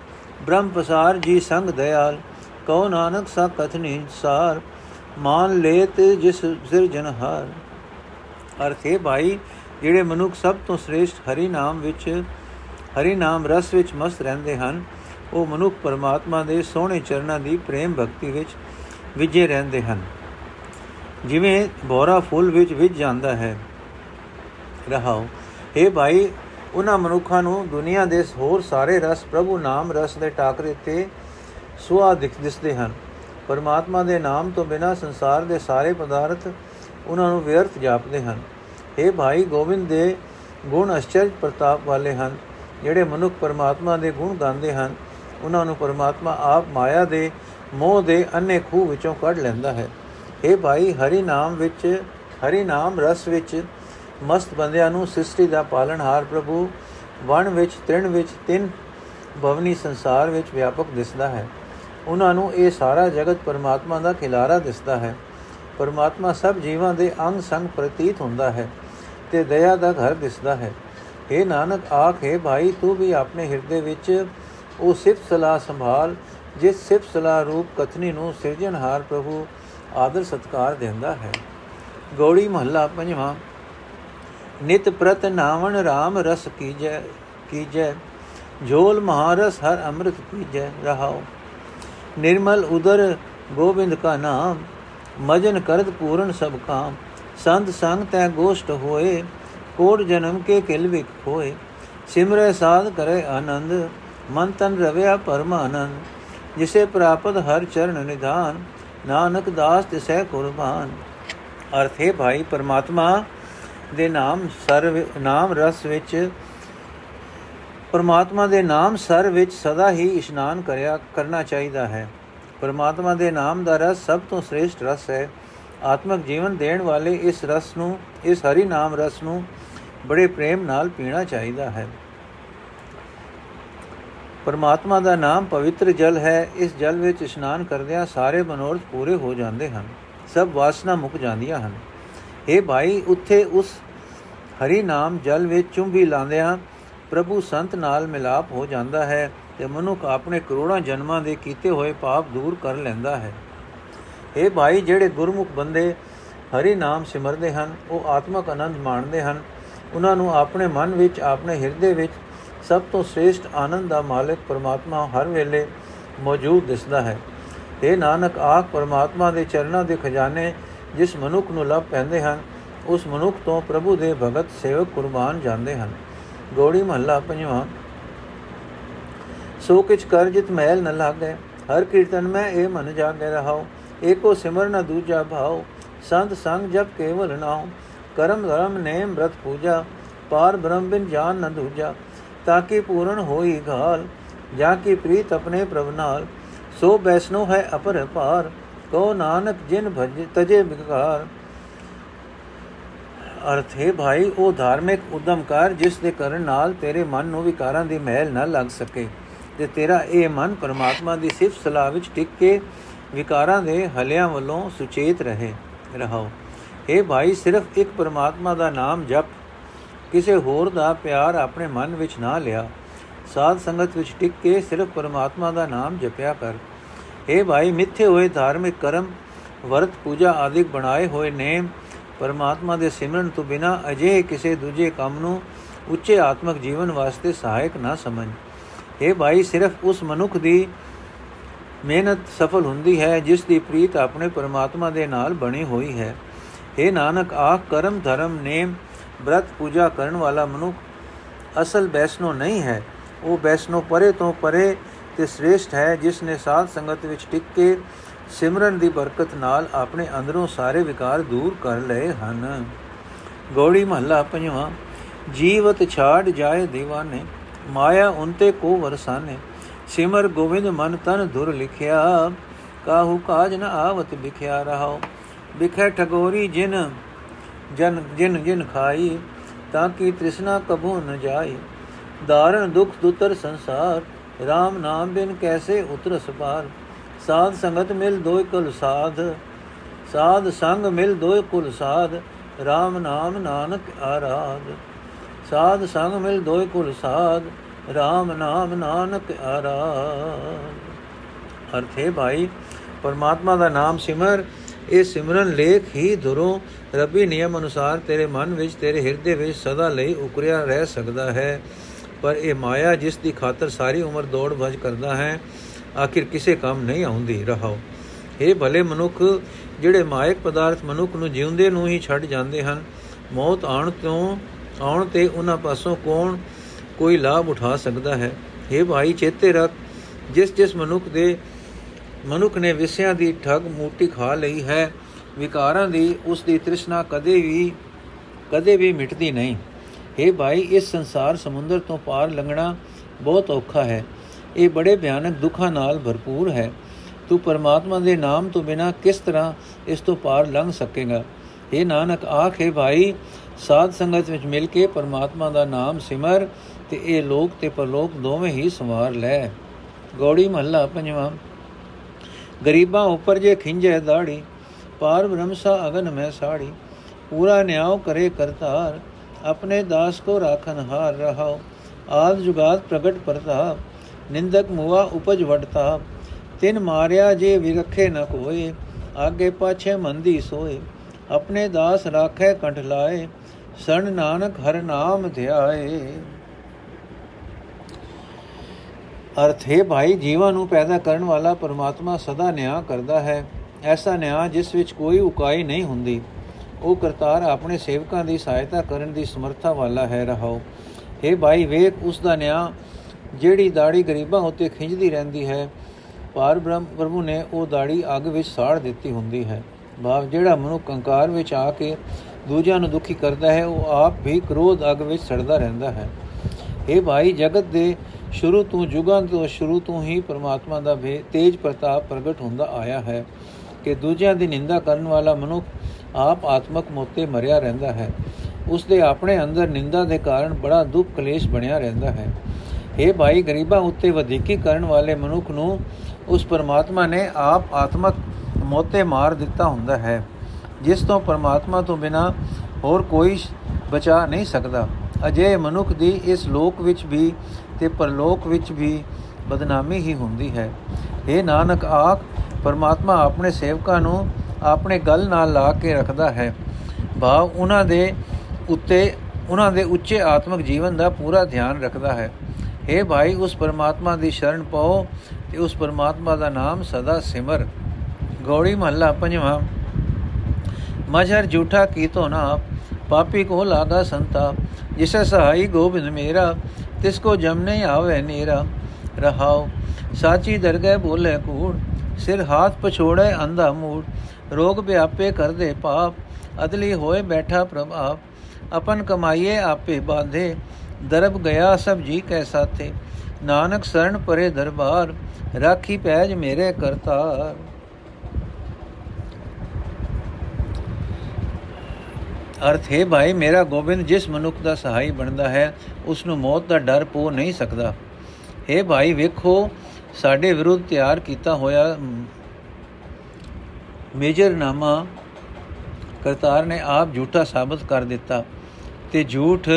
ਬ੍ਰਹਮ ਪਸਾਰ ਜੀ ਸੰਗ ਦਇਆਲ। ਕਉ ਨਾਨਕ ਸਾ ਕਥਨੀ ਸਾਰ। ਮਾਨ ਲੇਤ ਜਿਸ ਸਿਰਜਨਹਾਰ ਅਰਥੇ ਭਾਈ, ਜਿਹੜੇ ਮਨੁੱਖ ਸਭ ਤੋਂ ਸ੍ਰੇਸ਼ਟ ਹਰੀ ਨਾਮ ਵਿੱਚ, ਹਰੀ ਨਾਮ ਰਸ ਵਿੱਚ ਮਸਤ ਰਹਿੰਦੇ ਹਨ, ਉਹ ਮਨੁੱਖ ਪਰਮਾਤਮਾ ਦੇ ਸੋਹਣੇ ਚਰਨਾਂ ਦੀ ਪ੍ਰੇਮ ਭਗਤੀ ਵਿੱਚ ਵਿਜੇ ਰਹਿੰਦੇ ਹਨ। ਜਿਵੇਂ ਬੋਰਾ ਫੁੱਲ ਵਿੱਚ ਵਿਜ ਜਾਂਦਾ ਹੈ। ਰਹਾਓ हे ਭਾਈ, ਉਹਨਾਂ ਮਨੁੱਖਾਂ ਨੂੰ ਦੁਨੀਆ ਦੇ ਹੋਰ ਸਾਰੇ ਰਸ ਪ੍ਰਭੂ ਨਾਮ ਰਸ ਦੇ ਟਾਕਰੇ ਤੇ ਸੁਆ ਦਿਖਦੇ ਹਨ। ਪਰਮਾਤਮਾ ਦੇ ਨਾਮ ਤੋਂ ਬਿਨਾ ਸੰਸਾਰ ਦੇ ਸਾਰੇ ਪਦਾਰਥ ਉਹਨਾਂ ਨੂੰ ਵਿਅਰਥ ਜਾਪਦੇ ਹਨ। हे ਭਾਈ ਗੋਬਿੰਦ ਦੇ ਗੁਣ ਅਚਰਜ ਪ੍ਰਤਾਪ ਵਾਲੇ ਹਨ, ਜਿਹੜੇ ਮਨੁੱਖ ਪਰਮਾਤਮਾ ਦੇ ਗੁਣ ਗਾਉਂਦੇ ਹਨ, ਉਹਨਾਂ ਨੂੰ ਪਰਮਾਤਮਾ ਆਪ ਮਾਇਆ ਦੇ ਮੋਹ ਦੇ ਅੰਨੇ ਖੂਹ ਵਿੱਚੋਂ ਕੱਢ ਲੈਂਦਾ ਹੈ। ਇਹ ਭਾਈ ਹਰੀ ਨਾਮ ਵਿੱਚ, ਹਰੀ ਨਾਮ ਰਸ ਵਿੱਚ ਮਸਤ ਬੰਦਿਆਂ ਨੂੰ ਸ੍ਰਿਸ਼ਟੀ ਦਾ ਪਾਲਣਹਾਰ ਪ੍ਰਭੂ, ਵਣ ਵਿੱਚ ਤਿੰਨ ਵਿੱਚ, ਤਿੰਨ ਭਵਨੀ ਸੰਸਾਰ ਵਿੱਚ ਵਿਆਪਕ ਦਿਸਦਾ ਹੈ। ਉਹਨਾਂ ਨੂੰ ਇਹ ਸਾਰਾ ਜਗਤ ਪਰਮਾਤਮਾ ਦਾ ਖਿਲਾਰਾ ਦਿਸਦਾ ਹੈ। ਪਰਮਾਤਮਾ ਸਭ ਜੀਵਾਂ ਦੇ ਅੰਗ ਸੰਗ ਪ੍ਰਤੀਤ ਹੁੰਦਾ ਹੈ ਤੇ ਦਇਆ ਦਾ ਘਰ ਦਿਸਦਾ ਹੈ। हे ਨਾਨਕ, ਆਖੇ ਭਾਈ, ਤੂੰ ਵੀ ਆਪਣੇ ਹਿਰਦੇ ਵਿੱਚ ਉਹ ਸਿਫਤ ਸਲਾਹ ਸੰਭਾਲ, ਜਿਸ ਸਿਫਤ ਸਲਾਹ ਰੂਪ ਕਥਨੀ ਨੂੰ ਸਿਰਜਣਹਾਰ ਪ੍ਰਭੂ ਆਦਰ ਸਤਕਾਰ ਦਿੰਦਾ ਹੈ। ਗੋੜੀ ਮਹੱਲਾ ਪੰਜਵਾਂ, ਨਿਤ ਪ੍ਰਤ ਨਾਵਣ RAM ਰਸ ਕੀਜੈ ਕੀਜੈ ਝੋਲ ਮਹਾਰਸ ਹਰ ਅੰਮ੍ਰਿਤ ਪੀਜੈ, ਰਹਾਓ। ਨਿਰਮਲ ਉਦਰ ਗੋਬਿੰਦ ਕਾ ਨਾਮ, ਮਜਨ ਕਰਤ ਪੂਰਨ ਸਭ ਕਾਮ। ਸੰਤ ਸੰਗ ਤੈ ਗੋਸ਼ਟ ਹੋਏ, ਕੋਟ ਜਨਮ ਕੇ ਕਿਲ ਵਿਕ ਹੋਏ। ਸਿਮਰੇ ਸਾਧ ਕਰੇ ਆਨੰਦ, ਮਨ ਤਨ ਰਵਿਆ ਪਰਮਾਨੰਦ। ਜਿਸੇ ਪ੍ਰਾਪਤ ਹਰ ਚਰਨ ਨਿਧਾਨ, ਨਾਨਕ ਦਾਸ ਤਿਸੈ ਕੁਰਬਾਨ। ਅਰਥੇ ਭਾਈ ਪਰਮਾਤਮਾ ਦੇ ਨਾਮ ਸਰ ਨਾਮ ਰਸ ਵਿੱਚ ਪਰਮਾਤਮਾ ਦੇ ਨਾਮ ਸਰ ਵਿੱਚ ਸਦਾ ਹੀ ਇਸ਼ਨਾਨ ਕਰਿਆ, ਕਰਨਾ ਚਾਹੀਦਾ ਹੈ। ਪਰਮਾਤਮਾ ਦੇ ਨਾਮ ਦਾ ਰਸ ਸਭ ਤੋਂ ਸ੍ਰੇਸ਼ਟ ਰਸ ਹੈ। ਆਤਮਿਕ ਜੀਵਨ ਦੇਣ ਵਾਲੇ ਇਸ ਰਸ ਨੂੰ, ਇਸ ਹਰੀ ਨਾਮ ਰਸ ਨੂੰ ਬੜੇ ਪ੍ਰੇਮ ਨਾਲ ਪੀਣਾ ਚਾਹੀਦਾ ਹੈ। ਪਰਮਾਤਮਾ ਦਾ ਨਾਮ ਪਵਿੱਤਰ ਜਲ ਹੈ। ਇਸ ਜਲ ਵਿੱਚ ਇਸ਼ਨਾਨ ਕਰਦਿਆਂ ਸਾਰੇ ਮਨੋਰਥ ਪੂਰੇ ਹੋ ਜਾਂਦੇ ਹਨ। ਸਭ ਵਾਸਨਾ ਮੁੱਕ ਜਾਂਦੀਆਂ ਹਨ। ਇਹ ਭਾਈ, ਉੱਥੇ ਉਸ ਹਰੀ ਨਾਮ ਜਲ ਵਿੱਚ ਚੁੰਬੀ ਲਾਉਂਦਿਆਂ ਪ੍ਰਭੂ ਸੰਤ ਨਾਲ ਮਿਲਾਪ ਹੋ ਜਾਂਦਾ ਹੈ ਤੇ ਮਨੁੱਖ ਆਪਣੇ ਕਰੋੜਾਂ ਜਨਮਾਂ ਦੇ ਕੀਤੇ ਹੋਏ ਪਾਪ ਦੂਰ ਕਰ ਲੈਂਦਾ ਹੈ। ਇਹ ਭਾਈ, ਜਿਹੜੇ ਗੁਰਮੁਖ ਬੰਦੇ ਹਰੀ ਨਾਮ ਸਿਮਰਦੇ ਹਨ, ਉਹ ਆਤਮਕ ਆਨੰਦ ਮਾਣਦੇ ਹਨ। ਉਹਨਾਂ ਨੂੰ ਆਪਣੇ ਮਨ ਵਿੱਚ, ਆਪਣੇ ਹਿਰਦੇ ਵਿੱਚ ਸਭ ਤੋਂ ਸ੍ਰੇਸ਼ਟ ਆਨੰਦ ਦਾ ਮਾਲਕ ਪਰਮਾਤਮਾ ਹਰ ਵੇਲੇ ਮੌਜੂਦ ਦਿਸਦਾ ਹੈ। ਇਹ ਨਾਨਕ, ਆਖ ਪਰਮਾਤਮਾ ਦੇ ਚਰਨਾਂ ਦੇ ਖਜ਼ਾਨੇ ਜਿਸ ਮਨੁੱਖ ਨੂੰ ਲੱਭ ਪੈਂਦੇ ਹਨ, ਉਸ ਮਨੁੱਖ ਤੋਂ ਪ੍ਰਭੂ ਦੇ ਭਗਤ ਸੇਵਕ ਕੁਰਬਾਨ ਜਾਂਦੇ ਹਨ। ਗੋੜੀ ਮਹੱਲਾ ਪੰਜਵਾਂ। ਸੋ ਕਿਛ ਕਰ ਜਿਤ ਮਹਿਲ ਨ ਲਾਗੇ, ਹਰ ਕੀਰਤਨ ਮੈਂ ਇਹ ਮਨ ਜਾਗੇ ਰਹਾਉ, ਏਕੋ ਸਿਮਰ ਨ ਦੂਜਾ ਭਾਉ, ਸੰਤ ਸੰਗ ਜਬ ਕੇਵਲ ਨਾਉ, ਕਰਮ ਧਰਮ ਨੇਮ ਰਤ ਪੂਜਾ, ਪਾਰ ਬ੍ਰਹਮ ਬਿਨ ਜਾਨ ਨ ਦੂਜਾ ਤਾਂ ਕਿ ਪੂਰਨ ਹੋਈ ਘਾਲ ਜਾਂ ਕੀ ਪ੍ਰੀਤ ਆਪਣੇ ਪ੍ਰਭ ਨਾਲ, ਸੋ ਬੈਸਨੋ ਹੈ ਅਪਰ ਪਾਰ ਕੋ ਨਾਨਕ ਜਿਨ ਭਜ ਤਜੇ ਬਿਕਾਰ ਅਰਥ ਹੈ, ਭਾਈ, ਉਹ ਧਾਰਮਿਕ ਉਦਮ ਕਰ ਜਿਸ ਦੇ ਕਰਨ ਨਾਲ ਤੇਰੇ ਮਨ ਨੂੰ ਵਿਕਾਰਾਂ ਦੀ ਮਹਿਲ ਨਾ ਲੱਗ ਸਕੇ ਤੇ ਤੇਰਾ ਇਹ ਮਨ ਪਰਮਾਤਮਾ ਦੀ ਸਿਫਤ ਸਲਾਹ ਵਿੱਚ ਟਿਕ ਕੇ ਵਿਕਾਰਾਂ ਦੇ ਹਲਿਆਂ ਵੱਲੋਂ ਸੁਚੇਤ ਰਹੇ ਰਹੋ ਇਹ ਭਾਈ, ਸਿਰਫ ਇੱਕ ਪਰਮਾਤਮਾ ਦਾ ਨਾਮ ਜਪ, ਕਿਸੇ ਹੋਰ ਦਾ ਪਿਆਰ ਆਪਣੇ ਮਨ ਵਿੱਚ ਨਾ ਲਿਆ। ਸਾਧ ਸੰਗਤ ਵਿੱਚ ਟਿਕ ਕੇ ਸਿਰਫ ਪਰਮਾਤਮਾ ਦਾ ਨਾਮ ਜਪਿਆ ਕਰ। ਇਹ ਭਾਈ, ਮਿੱਥੇ ਹੋਏ ਧਾਰਮਿਕ ਕਰਮ, ਵਰਤ ਪੂਜਾ ਆਦਿਕ ਬਣਾਏ ਹੋਏ ਨੇਮ ਪਰਮਾਤਮਾ ਦੇ ਸਿਮਰਨ ਤੋਂ ਬਿਨਾ ਅਜੇ ਕਿਸੇ ਦੂਜੇ ਕੰਮ ਨੂੰ ਉੱਚੇ ਆਤਮਿਕ ਜੀਵਨ ਵਾਸਤੇ ਸਹਾਇਕ ਨਾ ਸਮਝ। ਇਹ ਭਾਈ, ਸਿਰਫ ਉਸ ਮਨੁੱਖ ਦੀ ਮਿਹਨਤ ਸਫਲ ਹੁੰਦੀ ਹੈ, ਜਿਸ ਦੀ ਪ੍ਰੀਤ ਆਪਣੇ ਪਰਮਾਤਮਾ ਦੇ ਨਾਲ ਬਣੀ ਹੋਈ ਹੈ। ਇਹ ਨਾਨਕ, ਆਖ ਕਰਮ ਧਰਮ ਨੇਮ ਬ੍ਰਤ ਪੂਜਾ ਕਰਨ ਵਾਲਾ ਮਨੁੱਖ ਅਸਲ ਬੈਸਨੋ ਨਹੀਂ ਹੈ। ਉਹ ਬੈਸਨੋ ਪਰੇ ਤੋਂ ਪਰੇ ਤੇ ਸ੍ਰੇਸ਼ਟ ਹੈ, ਜਿਸ ਨੇ ਸਾਧ ਸੰਗਤ ਵਿੱਚ ਟਿਕ ਕੇ ਸਿਮਰਨ ਦੀ ਬਰਕਤ ਨਾਲ ਆਪਣੇ ਅੰਦਰੋਂ ਸਾਰੇ ਵਿਕਾਰ ਦੂਰ ਕਰ ਲਏ ਹਨ। ਗੋੜੀ ਮਹੱਲਾ ਪੰਜਵਾਂ, ਜੀਵਤ ਛਾੜ ਜਾਏ دیਵਾਨੇ ਮਾਇਆ ਉਨਤੇ ਕੋ ਵਰਸਾਨੇ, ਸਿਮਰ ਗੋਵਿੰਦ ਮਨ ਤਨ ਧੁਰ ਲਿਖਿਆ, ਕਾਹੂ ਕਾਜ ਨ ਆਵਤ ਬਿਖਿਆ ਰਹਾਓ ਬਿਖੇ ਠਗੋਰੀ ਜਿਨ, ਜਨ, ਜਿਨ ਜਿਨ ਖਾਈ, ਤਾਂ ਕਿ ਤ੍ਰਿਸ਼ਨਾ ਕਭੂ ਨ ਜਾਏ ਧਾਰਨ ਦੁਖ ਦੁਤਰ ਸੰਸਾਰ RAM ਨਾਮ ਬਿਨ ਕੈਸੇ ਉਤਰਸ ਪਾਰ। ਸਾਧ ਸੰਗਤ ਮਿਲ ਦੋਇ ਕੁਲ ਸਾਧ ਸਾਧ ਸੰਗ ਮਿਲ ਦੋਇ ਕੁਲ ਸਾਧ RAM ਨਾਮ ਨਾਨਕ ਆਰਾਧ। ਸਾਧ ਸੰਗ ਮਿਲ ਦੋਇ ਕੁਲ ਸਾਧ RAM ਨਾਮ ਨਾਨਕ ਆਰਾਮ ਅਰਥੇ ਭਾਈ, ਪਰਮਾਤਮਾ ਦਾ ਨਾਮ ਸਿਮਰ, ਇਹ ਸਿਮਰਨ ਲੇਖ ਹੀ ਧੁਰੋਂ ਰੱਬੀ ਨਿਯਮ ਅਨੁਸਾਰ ਤੇਰੇ ਮਨ ਵਿੱਚ, ਤੇਰੇ ਹਿਰਦੇ ਵਿੱਚ ਸਦਾ ਲਈ ਉਕਰਿਆ ਰਹਿ ਸਕਦਾ ਹੈ। ਪਰ ਇਹ ਮਾਇਆ ਜਿਸ ਦੀ ਖਾਤਰ ਸਾਰੀ ਉਮਰ ਦੌੜ ਭਜ ਕਰਦਾ ਹੈ ਆਖਿਰ ਕਿਸੇ ਕੰਮ ਨਹੀਂ ਆਉਂਦੀ, ਰਹਾਓ। ਇਹ ਭਲੇ ਮਨੁੱਖ, ਜਿਹੜੇ ਮਾਇਕ ਪਦਾਰਥ ਮਨੁੱਖ ਨੂੰ ਜਿਉਂਦੇ ਨੂੰ ਹੀ ਛੱਡ ਜਾਂਦੇ ਹਨ, ਮੌਤ ਆਉਣ ਤੋਂ, ਆਉਣ ਤੇ ਉਹਨਾਂ ਪਾਸੋਂ ਕੌਣ ਕੋਈ ਲਾਭ ਉਠਾ ਸਕਦਾ ਹੈ? ਇਹ ਭਾਈ, ਚੇਤੇ ਰੱਖ, ਜਿਸ ਜਿਸ ਮਨੁੱਖ ਦੇ, ਮਨੁੱਖ ਨੇ ਵਿਸਿਆਂ ਦੀ ਠੱਗ ਮੂਟੀ ਖਾ ਲਈ ਹੈ, ਵਿਕਾਰਾਂ ਦੀ ਉਸ ਦੀ ਤ੍ਰਿਸ਼ਨਾ ਕਦੇ ਵੀ ਕਦੇ ਵੀ ਮਿਟਦੀ ਨਹੀਂ। हे ਭਾਈ, ਇਸ ਸੰਸਾਰ ਸਮੁੰਦਰ ਤੋਂ ਪਾਰ ਲੰਘਣਾ ਬਹੁਤ ਔਖਾ ਹੈ। ਇਹ ਬੜੇ ਭਿਆਨਕ ਦੁੱਖਾਂ ਨਾਲ ਭਰਪੂਰ ਹੈ। ਤੂੰ ਪਰਮਾਤਮਾ ਦੇ ਨਾਮ ਤੋਂ ਬਿਨਾ ਕਿਸ ਤਰ੍ਹਾਂ ਇਸ ਤੋਂ ਪਾਰ ਲੰਘ ਸਕੇਗਾ? ਇਹ ਨਾਨਕ, ਆਖੇ ਭਾਈ, ਸਾਧ ਸੰਗਤ ਵਿੱਚ ਮਿਲ ਕੇ ਪਰਮਾਤਮਾ ਦਾ ਨਾਮ ਸਿਮਰ ਤੇ ਇਹ ਲੋਕ ਤੇ ਪਰਲੋਕ ਦੋਵੇਂ ਹੀ ਸੰਵਾਰ ਲੈ। ਗੌੜੀ ਮਹੱਲਾ ਪੰਜਵਾਂ। ਗਰੀਬਾਂ ਉੱਪਰ ਜੇ ਖਿੰਜੇ ਦਾੜੀ, ਪਾਰ ਬ੍ਰਹਮਸਾ ਅਗਨ ਮੈਂ ਸਾੜੀ। ਪੂਰਾ ਨਿਆਉ ਕਰੇ ਕਰਤਾਰ, ਆਪਣੇ ਦਾਸ ਕੋ ਰਾਖਨ ਹਾਰ ਰਹਾਓ। ਆਦ ਜੁਗਾਤ ਪ੍ਰਗਟ ਪ੍ਰਤਾਪ ਨਿੰਦਕ ਮੁਆ ਉਪਜ ਵਟਤਾ, ਤਿਨ ਮਾਰਿਆ ਜੇ ਵਿਰਖੇ ਨ ਕੋਏ ਆਗੇ ਪਾਛੇ ਮੰਦੀ ਸੋਏ, ਆਪਣੇ ਦਾਸ ਰਾਖੇ ਕੰਠ ਲਾਏ, ਸਣ ਨਾਨਕ ਹਰ ਨਾਮ ਧਿਆਏ। ਅਰਥ, ਹੈ ਭਾਈ, ਜੀਵਾਂ ਨੂੰ ਪੈਦਾ ਕਰਨ ਵਾਲਾ ਪਰਮਾਤਮਾ ਸਦਾ ਨਿਆਂ ਕਰਦਾ ਹੈ, ਐਸਾ ਨਿਆਂ ਜਿਸ ਵਿੱਚ ਕੋਈ ਉਕਾਈ ਨਹੀਂ ਹੁੰਦੀ। ਉਹ ਕਰਤਾਰ ਆਪਣੇ ਸੇਵਕਾਂ ਦੀ ਸਹਾਇਤਾ ਕਰਨ ਦੀ ਸਮਰੱਥਾ ਵਾਲਾ ਹੈ, ਰਹਾਓ। हे ਭਾਈ, ਵੇਖ, ਉਸ ਦਾ ਨਿਆਂ ਜਿਹੜੀ ਦਾੜੀ ਗਰੀਬਾਂ ਉੱਤੇ ਖਿੰਚਦੀ ਰਹਿੰਦੀ ਹੈ, ਪਾਰ ਬ੍ਰਹਮ, ਪ੍ਰਭੂ ਨੇ ਉਹ ਦਾੜੀ ਅੱਗ ਵਿੱਚ ਸਾੜ ਦਿੱਤੀ ਹੁੰਦੀ ਹੈ। ਭਾਵ ਜਿਹੜਾ ਮਨੁੱਖ ਕੰਕਾਰ ਵਿੱਚ ਆ ਕੇ ਦੂਜਿਆਂ ਨੂੰ ਦੁਖੀ ਕਰਦਾ ਹੈ, ਉਹ ਆਪ ਵੀ ਕ੍ਰੋਧ ਅੱਗ ਵਿੱਚ ਸੜਦਾ ਰਹਿੰਦਾ ਹੈ। ਇਹ ਭਾਈ, ਜਗਤ ਦੇ ਸ਼ੁਰੂ ਤੋਂ ਜੁਗਾਂ ਤੋਂ ਸ਼ੁਰੂ ਤੋਂ ਹੀ ਪਰਮਾਤਮਾ ਦਾ ਤੇਜ ਪ੍ਰਤਾਪ ਪ੍ਰਗਟ ਹੁੰਦਾ ਆਇਆ ਹੈ ਕਿ ਦੂਜਿਆਂ ਦੀ ਨਿੰਦਾ ਕਰਨ ਵਾਲਾ ਮਨੁੱਖ ਆਪ ਆਤਮਕ ਮੋਤੇ ਮਰਿਆ ਰਹਿੰਦਾ ਹੈ। ਉਸ ਦੇ ਆਪਣੇ ਅੰਦਰ ਨਿੰਦਾ ਦੇ ਕਾਰਨ ਬੜਾ ਦੁੱਖ ਕਲੇਸ਼ ਬਣਿਆ ਰਹਿੰਦਾ ਹੈ। ਇਹ ਭਾਈ, ਗਰੀਬਾਂ ਉੱਤੇ ਵਧੀਕੀ ਕਰਨ ਵਾਲੇ ਮਨੁੱਖ ਨੂੰ ਉਸ ਪਰਮਾਤਮਾ ਨੇ ਆਪ ਆਤਮਕ ਮੋਤੇ ਮਾਰ ਦਿੱਤਾ ਹੁੰਦਾ ਹੈ, ਜਿਸ ਤੋਂ ਪਰਮਾਤਮਾ ਤੋਂ ਬਿਨਾ ਹੋਰ ਕੋਈ ਬਚਾ ਨਹੀਂ ਸਕਦਾ। ਅਜੇ ਮਨੁੱਖ ਦੀ ਇਸ ਲੋਕ ਵਿੱਚ ਵੀ ਤੇ ਪਰਲੋਕ ਵਿੱਚ ਵੀ ਬਦਨਾਮੀ ਹੀ ਹੁੰਦੀ ਹੈ। ਇਹ ਨਾਨਕ, ਆਖ, ਪਰਮਾਤਮਾ ਆਪਣੇ ਸੇਵਕਾਂ ਨੂੰ ਆਪਣੇ ਗਲ ਨਾਲ ਲਾ ਕੇ ਰੱਖਦਾ ਹੈ। ਭਾਵ ਉਹਨਾਂ ਦੇ ਉੱਤੇ, ਉਹਨਾਂ ਦੇ ਉੱਚੇ ਆਤਮਿਕ ਜੀਵਨ ਦਾ ਪੂਰਾ ਧਿਆਨ ਰੱਖਦਾ ਹੈ। हे ਭਾਈ ਉਸ ਪਰਮਾਤਮਾ ਦੀ ਸ਼ਰਨ ਪਾਓ ਤੇ ਉਸ ਪਰਮਾਤਮਾ ਦਾ ਨਾਮ ਸਦਾ ਸਿਮਰ ਗੌੜੀ ਮਹੱਲਾ ਪੰਜਵਾਂ ਮਝਰ ਝੂਠਾ ਕੀਤੋ ਨਾ ਪਾਪੀ ਕੋ ਲਾਗਾ ਸੰਤਾ ਜਿਸੇ ਸਹਾਈ ਗੋਬਿੰਦ ਮੇਰਾ ਤਿਸ ਕੋ ਜਮ ਨਹੀਂ ਆਵੇ ਨੀਰਾ ਰਹਾਓ ਸਾਚੀ ਦਰਗਹਿ ਬੋਲੇ ਕੂੜ ਸਿਰ ਹਾਥ ਪਛੋੜੇ ਅੰਧਾ ਮੂੜ ਰੋਗ ਵਿਆਪੇ ਕਰਦੇ ਪਾਪ ਅਦਲੀ ਹੋਏ ਬੈਠਾ ਪ੍ਰਭ ਆਪ ਆਪਨ ਕਮਾਈਏ ਆਪੇ ਬਾਂਧੇ ਦਰਬ ਗਿਆ ਸਭ ਜੀ ਕੈਸਾ ਥੇ ਨਾਨਕ ਸਰਣ ਪਰੇ ਦਰਬਾਰ, ਰਾਖੀ ਪੈਜ ਮੇਰੇ ਕਰਤਾਰ। ਅਰਥ, ਹੈ ਭਾਈ, ਮੇਰਾ ਗੋਬਿੰਦ ਜਿਸ ਮਨੁੱਖ ਦਾ ਸਹਾਈ ਬਣਦਾ ਹੈ ਉਸ ਨੂੰ ਮੌਤ ਦਾ ਡਰ ਪੋ ਨਹੀਂ ਸਕਦਾ। ਹੈ ਭਾਈ, ਵੇਖੋ, ਸਾਡੇ ਵਿਰੁੱਧ ਤਿਆਰ ਕੀਤਾ ਹੋਇਆ ਮੇਜਰ ਨਾਮਾ ਕਰਤਾਰ ਨੇ ਆਪ ਝੂਠਾ ਸਾਬਤ ਕਰ ਦਿੱਤਾ ਤੇ ਝੂਠ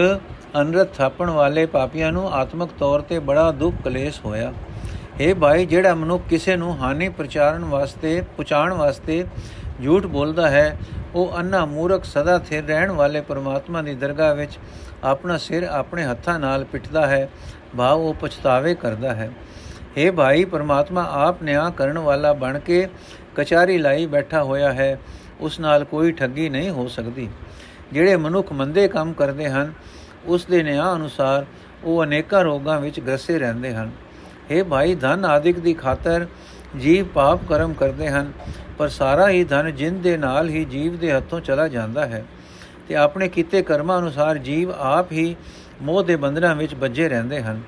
ਅਨਰਥ ਥਾਪਣ ਵਾਲੇ ਪਾਪੀਆਂ ਨੂੰ ਆਤਮਿਕ ਤੌਰ ਤੇ ਬੜਾ ਦੁੱਖ ਕਲੇਸ਼ ਹੋਇਆ। हे ਭਾਈ, ਜਿਹੜਾ ਮਨੁੱਖ ਕਿਸੇ ਨੂੰ ਹਾਨੀ ਪ੍ਰਚਾਰਨ ਵਾਸਤੇ ਪੁਚਾਣ ਵਾਸਤੇ ਝੂਠ ਬੋਲਦਾ ਹੈ, ਉਹ ਅੰਨਾ ਮੂਰਖ ਸਦਾ ਥਿਰ ਰਹਿਣ ਵਾਲੇ ਪਰਮਾਤਮਾ ਦੀ ਦਰਗਾਹ ਵਿੱਚ ਆਪਣਾ ਸਿਰ ਆਪਣੇ ਹੱਥਾਂ ਨਾਲ ਪਿੱਟਦਾ ਹੈ, ਭਾਵ ਉਹ ਪਛਤਾਵੇ ਕਰਦਾ ਹੈ। हे ਭਾਈ, ਪਰਮਾਤਮਾ ਆਪ ਨਿਆਂ ਕਰਨ ਵਾਲਾ ਬਣ ਕੇ ਕਚਾਰੀ ਲਾਈ ਬੈਠਾ ਹੋਇਆ ਹੈ, ਉਸ ਨਾਲ ਕੋਈ ਠੱਗੀ ਨਹੀਂ ਹੋ ਸਕਦੀ। ਜਿਹੜੇ ਮਨੁੱਖ ਮੰਦੇ ਕੰਮ ਕਰਦੇ ਹਨ ਉਸ ਦੇ ਨਿਆਂ ਅਨੁਸਾਰ ਉਹ ਅਨੇਕਾਂ ਰੋਗਾਂ ਵਿੱਚ ਗਰਸੇ ਰਹਿੰਦੇ ਹਨ। हे ਭਾਈ, ਧਨ ਆਦਿਕ ਦੀ ਖਾਤਰ ਜੀਵ ਪਾਪ ਕਰਮ ਕਰਦੇ ਹਨ, ਪਰ ਸਾਰਾ ਹੀ ਧਨ ਜਿੰਦ ਦੇ ਨਾਲ ਹੀ ਜੀਵ ਦੇ ਹੱਥੋਂ ਚਲਾ ਜਾਂਦਾ ਹੈ ਤੇ ਆਪਣੇ ਕੀਤੇ ਕਰਮਾਂ ਅਨੁਸਾਰ ਜੀਵ ਆਪ ਹੀ ਮੋਹ ਦੇ ਬੰਧਨਾਂ ਵਿੱਚ ਵੱਜੇ ਰਹਿੰਦੇ ਹਨ।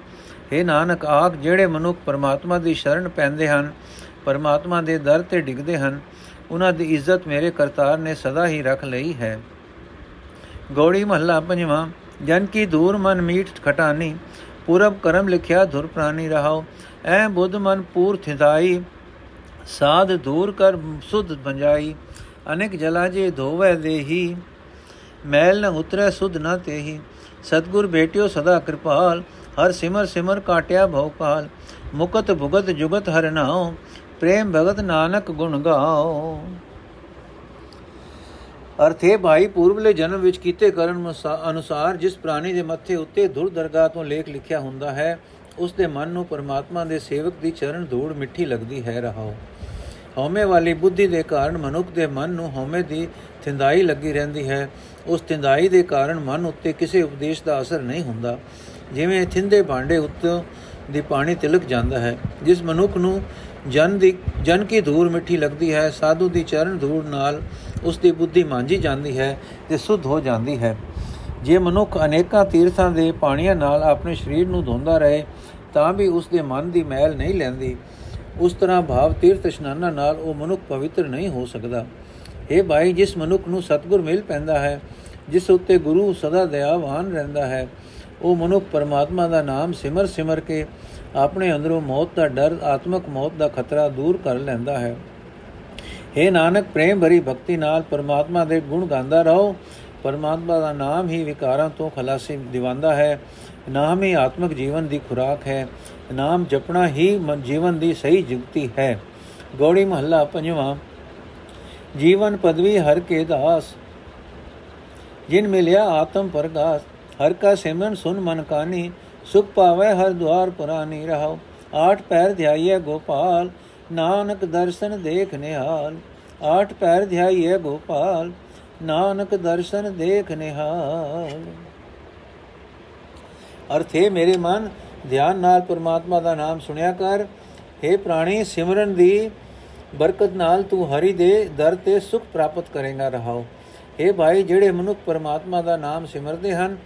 हे ਨਾਨਕ ਆਖ ਜਿਹੜੇ ਮਨੁੱਖ ਪਰਮਾਤਮਾ ਦੀ ਸ਼ਰਨ ਪੈਂਦੇ ਹਨ, ਪਰਮਾਤਮਾ ਦੇ ਦਰ ਤੇ ਡਿੱਗਦੇ ਹਨ, ਉਹਨਾਂ ਦੀ ਇੱਜ਼ਤ ਮੇਰੇ ਕਰਤਾਰ ਨੇ ਸਦਾ ਹੀ ਰੱਖ ਲਈ ਹੈ। ਗੌੜੀ ਮਹੱਲਾ ਪੰਜਵਾਂ ਜਨ ਕੀ ਦੂਰ ਮਨ ਮੀਠ ਖਟਾਨੀ ਪੂਰਬ ਕਰਮ ਲਿਖਿਆ ਧੁਰ ਪ੍ਰਾਨੀ ਰਹਾਓ ਐ ਬੁੱਧ ਮਨ ਪੂਰ ਥਿਦਾਈ ਸਾਧ ਦੂਰ ਕਰ ਸੁਧ ਬੰਜਾਈ ਅਨੇਕ ਜਲਾ ਜੇ ਧੋਵੇ ਦੇਹੀ ਮੈਲ ਨ ਉਤਰੈ ਸੁਧ ਨ ਤੇਹੀ ਸਤਗੁਰ ਭੇਟਿਓ ਸਦਾ ਕਿਰਪਾਲ ਹਰ ਸਿਮਰ ਸਿਮਰ ਕਾਟਿਆ ਭਉ ਕਾਲ ਮੁਕਤ ਭੁਗਤ ਜੁਗਤ ਹਰਨਾਉ ਪ੍ਰੇਮ ਭਗਤ ਨਾਨਕ ਗੁਣ ਗਾਓ ਅਰਥੇ ਭਾਈ ਪੂਰਬਲੇ ਜਨਮ ਵਿੱਚ ਕੀਤੇ ਕਰਨ ਅਨੁਸਾਰ ਜਿਸ ਪ੍ਰਾਣੀ ਦੇ ਮੱਥੇ ਉੱਤੇ ਦੁਰ ਦਰਗਾਹ ਤੋਂ ਲੇਖ ਲਿਖਿਆ ਹੁੰਦਾ ਹੈ, ਉਸ ਦੇ ਮਨ ਨੂੰ ਪਰਮਾਤਮਾ ਦੇ ਸੇਵਕ ਦੀ ਚਰਨ ਧੂੜ ਮਿੱਠੀ ਲੱਗਦੀ ਹੈ ਰਹਾਓ। ਹਉਮੈ ਵਾਲੀ ਬੁੱਧੀ ਦੇ ਕਾਰਨ ਮਨੁੱਖ ਦੇ ਮਨ ਨੂੰ ਹਉਮੈ ਦੀ ਥਿੰਦਾਈ ਲੱਗੀ ਰਹਿੰਦੀ ਹੈ। ਉਸ ਥਿੰਦਾਈ ਦੇ ਕਾਰਨ ਮਨ ਉੱਤੇ ਕਿਸੇ ਉਪਦੇਸ਼ ਦਾ ਅਸਰ ਨਹੀਂ ਹੁੰਦਾ। ਜਿਵੇਂ ਥਿੰਦੇ ਭਾਂਡੇ ਉੱਤੇ ਦੀ ਪਾਣੀ ਤਿਲਕ ਜਾਂਦਾ ਹੈ, ਜਿਸ ਮਨੁੱਖ ਨੂੰ ਜਨ ਦੀ ਜਨ ਕੀ ਧੂੜ ਮਿੱਠੀ ਲੱਗਦੀ ਹੈ, ਸਾਧੂ ਦੀ ਚਰਨ ਧੂੜ ਨਾਲ ਉਸ ਦੀ ਬੁੱਧੀ ਮਾਂਜੀ ਜਾਂਦੀ ਹੈ ਤੇ ਸੁਧ ਹੋ ਜਾਂਦੀ ਹੈ। ਜੇ ਮਨੁੱਖ ਅਨੇਕਾਂ ਤੀਰਥਾਂ ਦੇ ਪਾਣੀਆਂ ਨਾਲ ਆਪਣੇ ਸਰੀਰ ਨੂੰ ਧੋਂਦਾ ਰਹੇ, ਤਾਂ ਵੀ ਉਸ ਦੇ ਮਨ ਦੀ ਮੈਲ ਨਹੀਂ ਲੈਂਦੀ। ਉਸ ਤਰ੍ਹਾਂ ਭਾਵ ਤੀਰਥ ਇਸ਼ਨਾਨਾਂ ਨਾਲ ਉਹ ਮਨੁੱਖ ਪਵਿੱਤਰ ਨਹੀਂ ਹੋ ਸਕਦਾ। ਇਹ ਭਾਈ, ਜਿਸ ਮਨੁੱਖ ਨੂੰ ਸਤਗੁਰ ਮਿਲ ਪੈਂਦਾ ਹੈ, ਜਿਸ ਉੱਤੇ ਗੁਰੂ ਸਦਾ ਦਇਆਵਾਨ ਰਹਿੰਦਾ ਹੈ, ਉਹ ਮਨੁੱਖ ਪਰਮਾਤਮਾ ਦਾ ਨਾਮ ਸਿਮਰ ਸਿਮਰ ਕੇ ਆਪਣੇ ਅੰਦਰੋਂ ਮੌਤ ਦਾ ਡਰ, ਆਤਮਕ ਮੌਤ ਦਾ ਖਤਰਾ ਦੂਰ ਕਰ ਲੈਂਦਾ ਹੈ। हे ਨਾਨਕ, ਪ੍ਰੇਮ ਭਰੀ ਭਗਤੀ ਨਾਲ ਪਰਮਾਤਮਾ ਦੇ ਗੁਣ ਗਾਉਂਦਾ ਰਹੋ। ਪਰਮਾਤਮਾ ਦਾ ਨਾਮ ਹੀ ਵਿਕਾਰਾਂ ਤੋਂ ਖਲਾਸੀ ਦਿਵਾਉਂਦਾ ਹੈ। ਨਾਮ ਹੀ ਆਤਮਿਕ ਜੀਵਨ ਦੀ ਖੁਰਾਕ ਹੈ। ਨਾਮ ਜਪਣਾ ਹੀ ਜੀਵਨ ਦੀ ਸਹੀ ਜੁਗਤੀ ਹੈ। ਗੋੜੀ ਮਹੱਲਾ ਪੰਜਵਾਂ। ਜੀਵਨ ਪਦਵੀ ਹਰ ਕੇ ਦਾਸ। ਜਿਨ ਮਿਲਿਆ ਆਤਮ ਪ੍ਰਗਾਸ। ਹਰ ਕਾ ਸਿਮਰਨ ਸੁਨ ਮਨ ਕਾਨੀ। ਸੁਖ ਪਾਵੇ ਹਰ ਦਵਾਰ ਪੁਰਾਨੀ ਰਹਾਓ ਆਠ ਪੈਰ ਧਿਆਈਏ ਗੋਪਾਲ, ਨਾਨਕ ਦਰਸ਼ਨ ਦੇਖ ਨਿਹਾਲ। ਆਠ ਪੈਰ ਧਿਆਈਏ ਗੋਪਾਲ, ਨਾਨਕ ਦਰਸ਼ਨ ਦੇਖ ਨਿਹਾਲ। ਅਰਥੇ ਮੇਰੇ ਮਨ, ਧਿਆਨ ਨਾਲ ਪਰਮਾਤਮਾ ਦਾ ਨਾਮ ਸੁਣਿਆ ਕਰ। हे ਪ੍ਰਾਣੀ, ਸਿਮਰਨ ਦੀ ਬਰਕਤ ਨਾਲ ਤੂੰ ਹਰੀ ਦੇ ਦਰ ਤੇ ਸੁਖ ਪ੍ਰਾਪਤ ਕਰੇਗਾ ਰਹਾਓ हे ਭਾਈ, ਜਿਹੜੇ ਮਨੁੱਖ ਪਰਮਾਤਮਾ ਦਾ ਨਾਮ ਸਿਮਰਦੇ ਹਨ,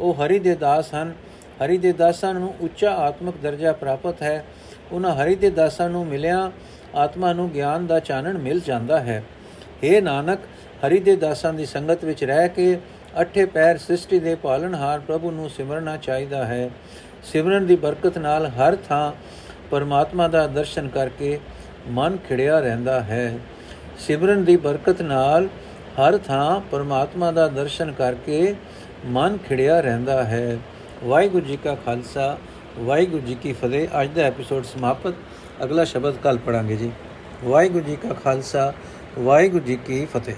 ਉਹ ਹਰੀ ਦੇ ਦਾਸ ਹਨ। ਹਰੀ ਦੇ ਦਾਸਾਂ ਨੂੰ ਉੱਚਾ ਆਤਮਿਕ ਦਰਜਾ ਪ੍ਰਾਪਤ ਹੈ। ਉਹਨਾਂ ਹਰੀ ਦੇ ਦਾਸਾਂ ਨੂੰ ਮਿਲਿਆ, ਆਤਮਾ ਨੂੰ ਗਿਆਨ ਦਾ ਚਾਨਣ ਮਿਲ ਜਾਂਦਾ ਹੈ। हे ਨਾਨਕ, ਹਰੀ ਦੇ ਦਾਸਾਂ ਦੀ ਸੰਗਤ ਵਿੱਚ ਰਹਿ ਕੇ ਅਠੇ ਪੈਰ ਸ੍ਰਿਸ਼ਟੀ ਦੇ ਪਾਲਣਹਾਰ ਪ੍ਰਭੂ ਨੂੰ ਸਿਮਰਨਾ ਚਾਹੀਦਾ ਹੈ। ਸਿਮਰਨ ਦੀ ਬਰਕਤ ਨਾਲ ਹਰ ਥਾਂ ਪਰਮਾਤਮਾ ਦਾ ਦਰਸ਼ਨ ਕਰਕੇ ਮਨ ਖਿੜਿਆ ਰਹਿੰਦਾ ਹੈ। ਸਿਮਰਨ ਦੀ ਬਰਕਤ ਨਾਲ ਹਰ ਥਾਂ ਪਰਮਾਤਮਾ ਦਾ ਦਰਸ਼ਨ ਕਰਕੇ ਮਨ ਖਿੜਿਆ ਰਹਿੰਦਾ ਹੈ। ਵਾਹਿਗੁਰੂ ਜੀ ਕਾ ਖਾਲਸਾ, ਵਾਹਿਗੁਰੂ ਜੀ ਕੀ ਫਤਿਹ। ਅੱਜ ਦਾ ਐਪੀਸੋਡ ਸਮਾਪਤ। ਅਗਲਾ ਸ਼ਬਦ ਕੱਲ ਪੜਾਂਗੇ ਜੀ। ਵਾਹਿਗੁਰੂ ਜੀ ਕਾ ਖਾਲਸਾ, ਵਾਹਿਗੁਰੂ ਜੀ ਕੀ ਫਤਿਹ।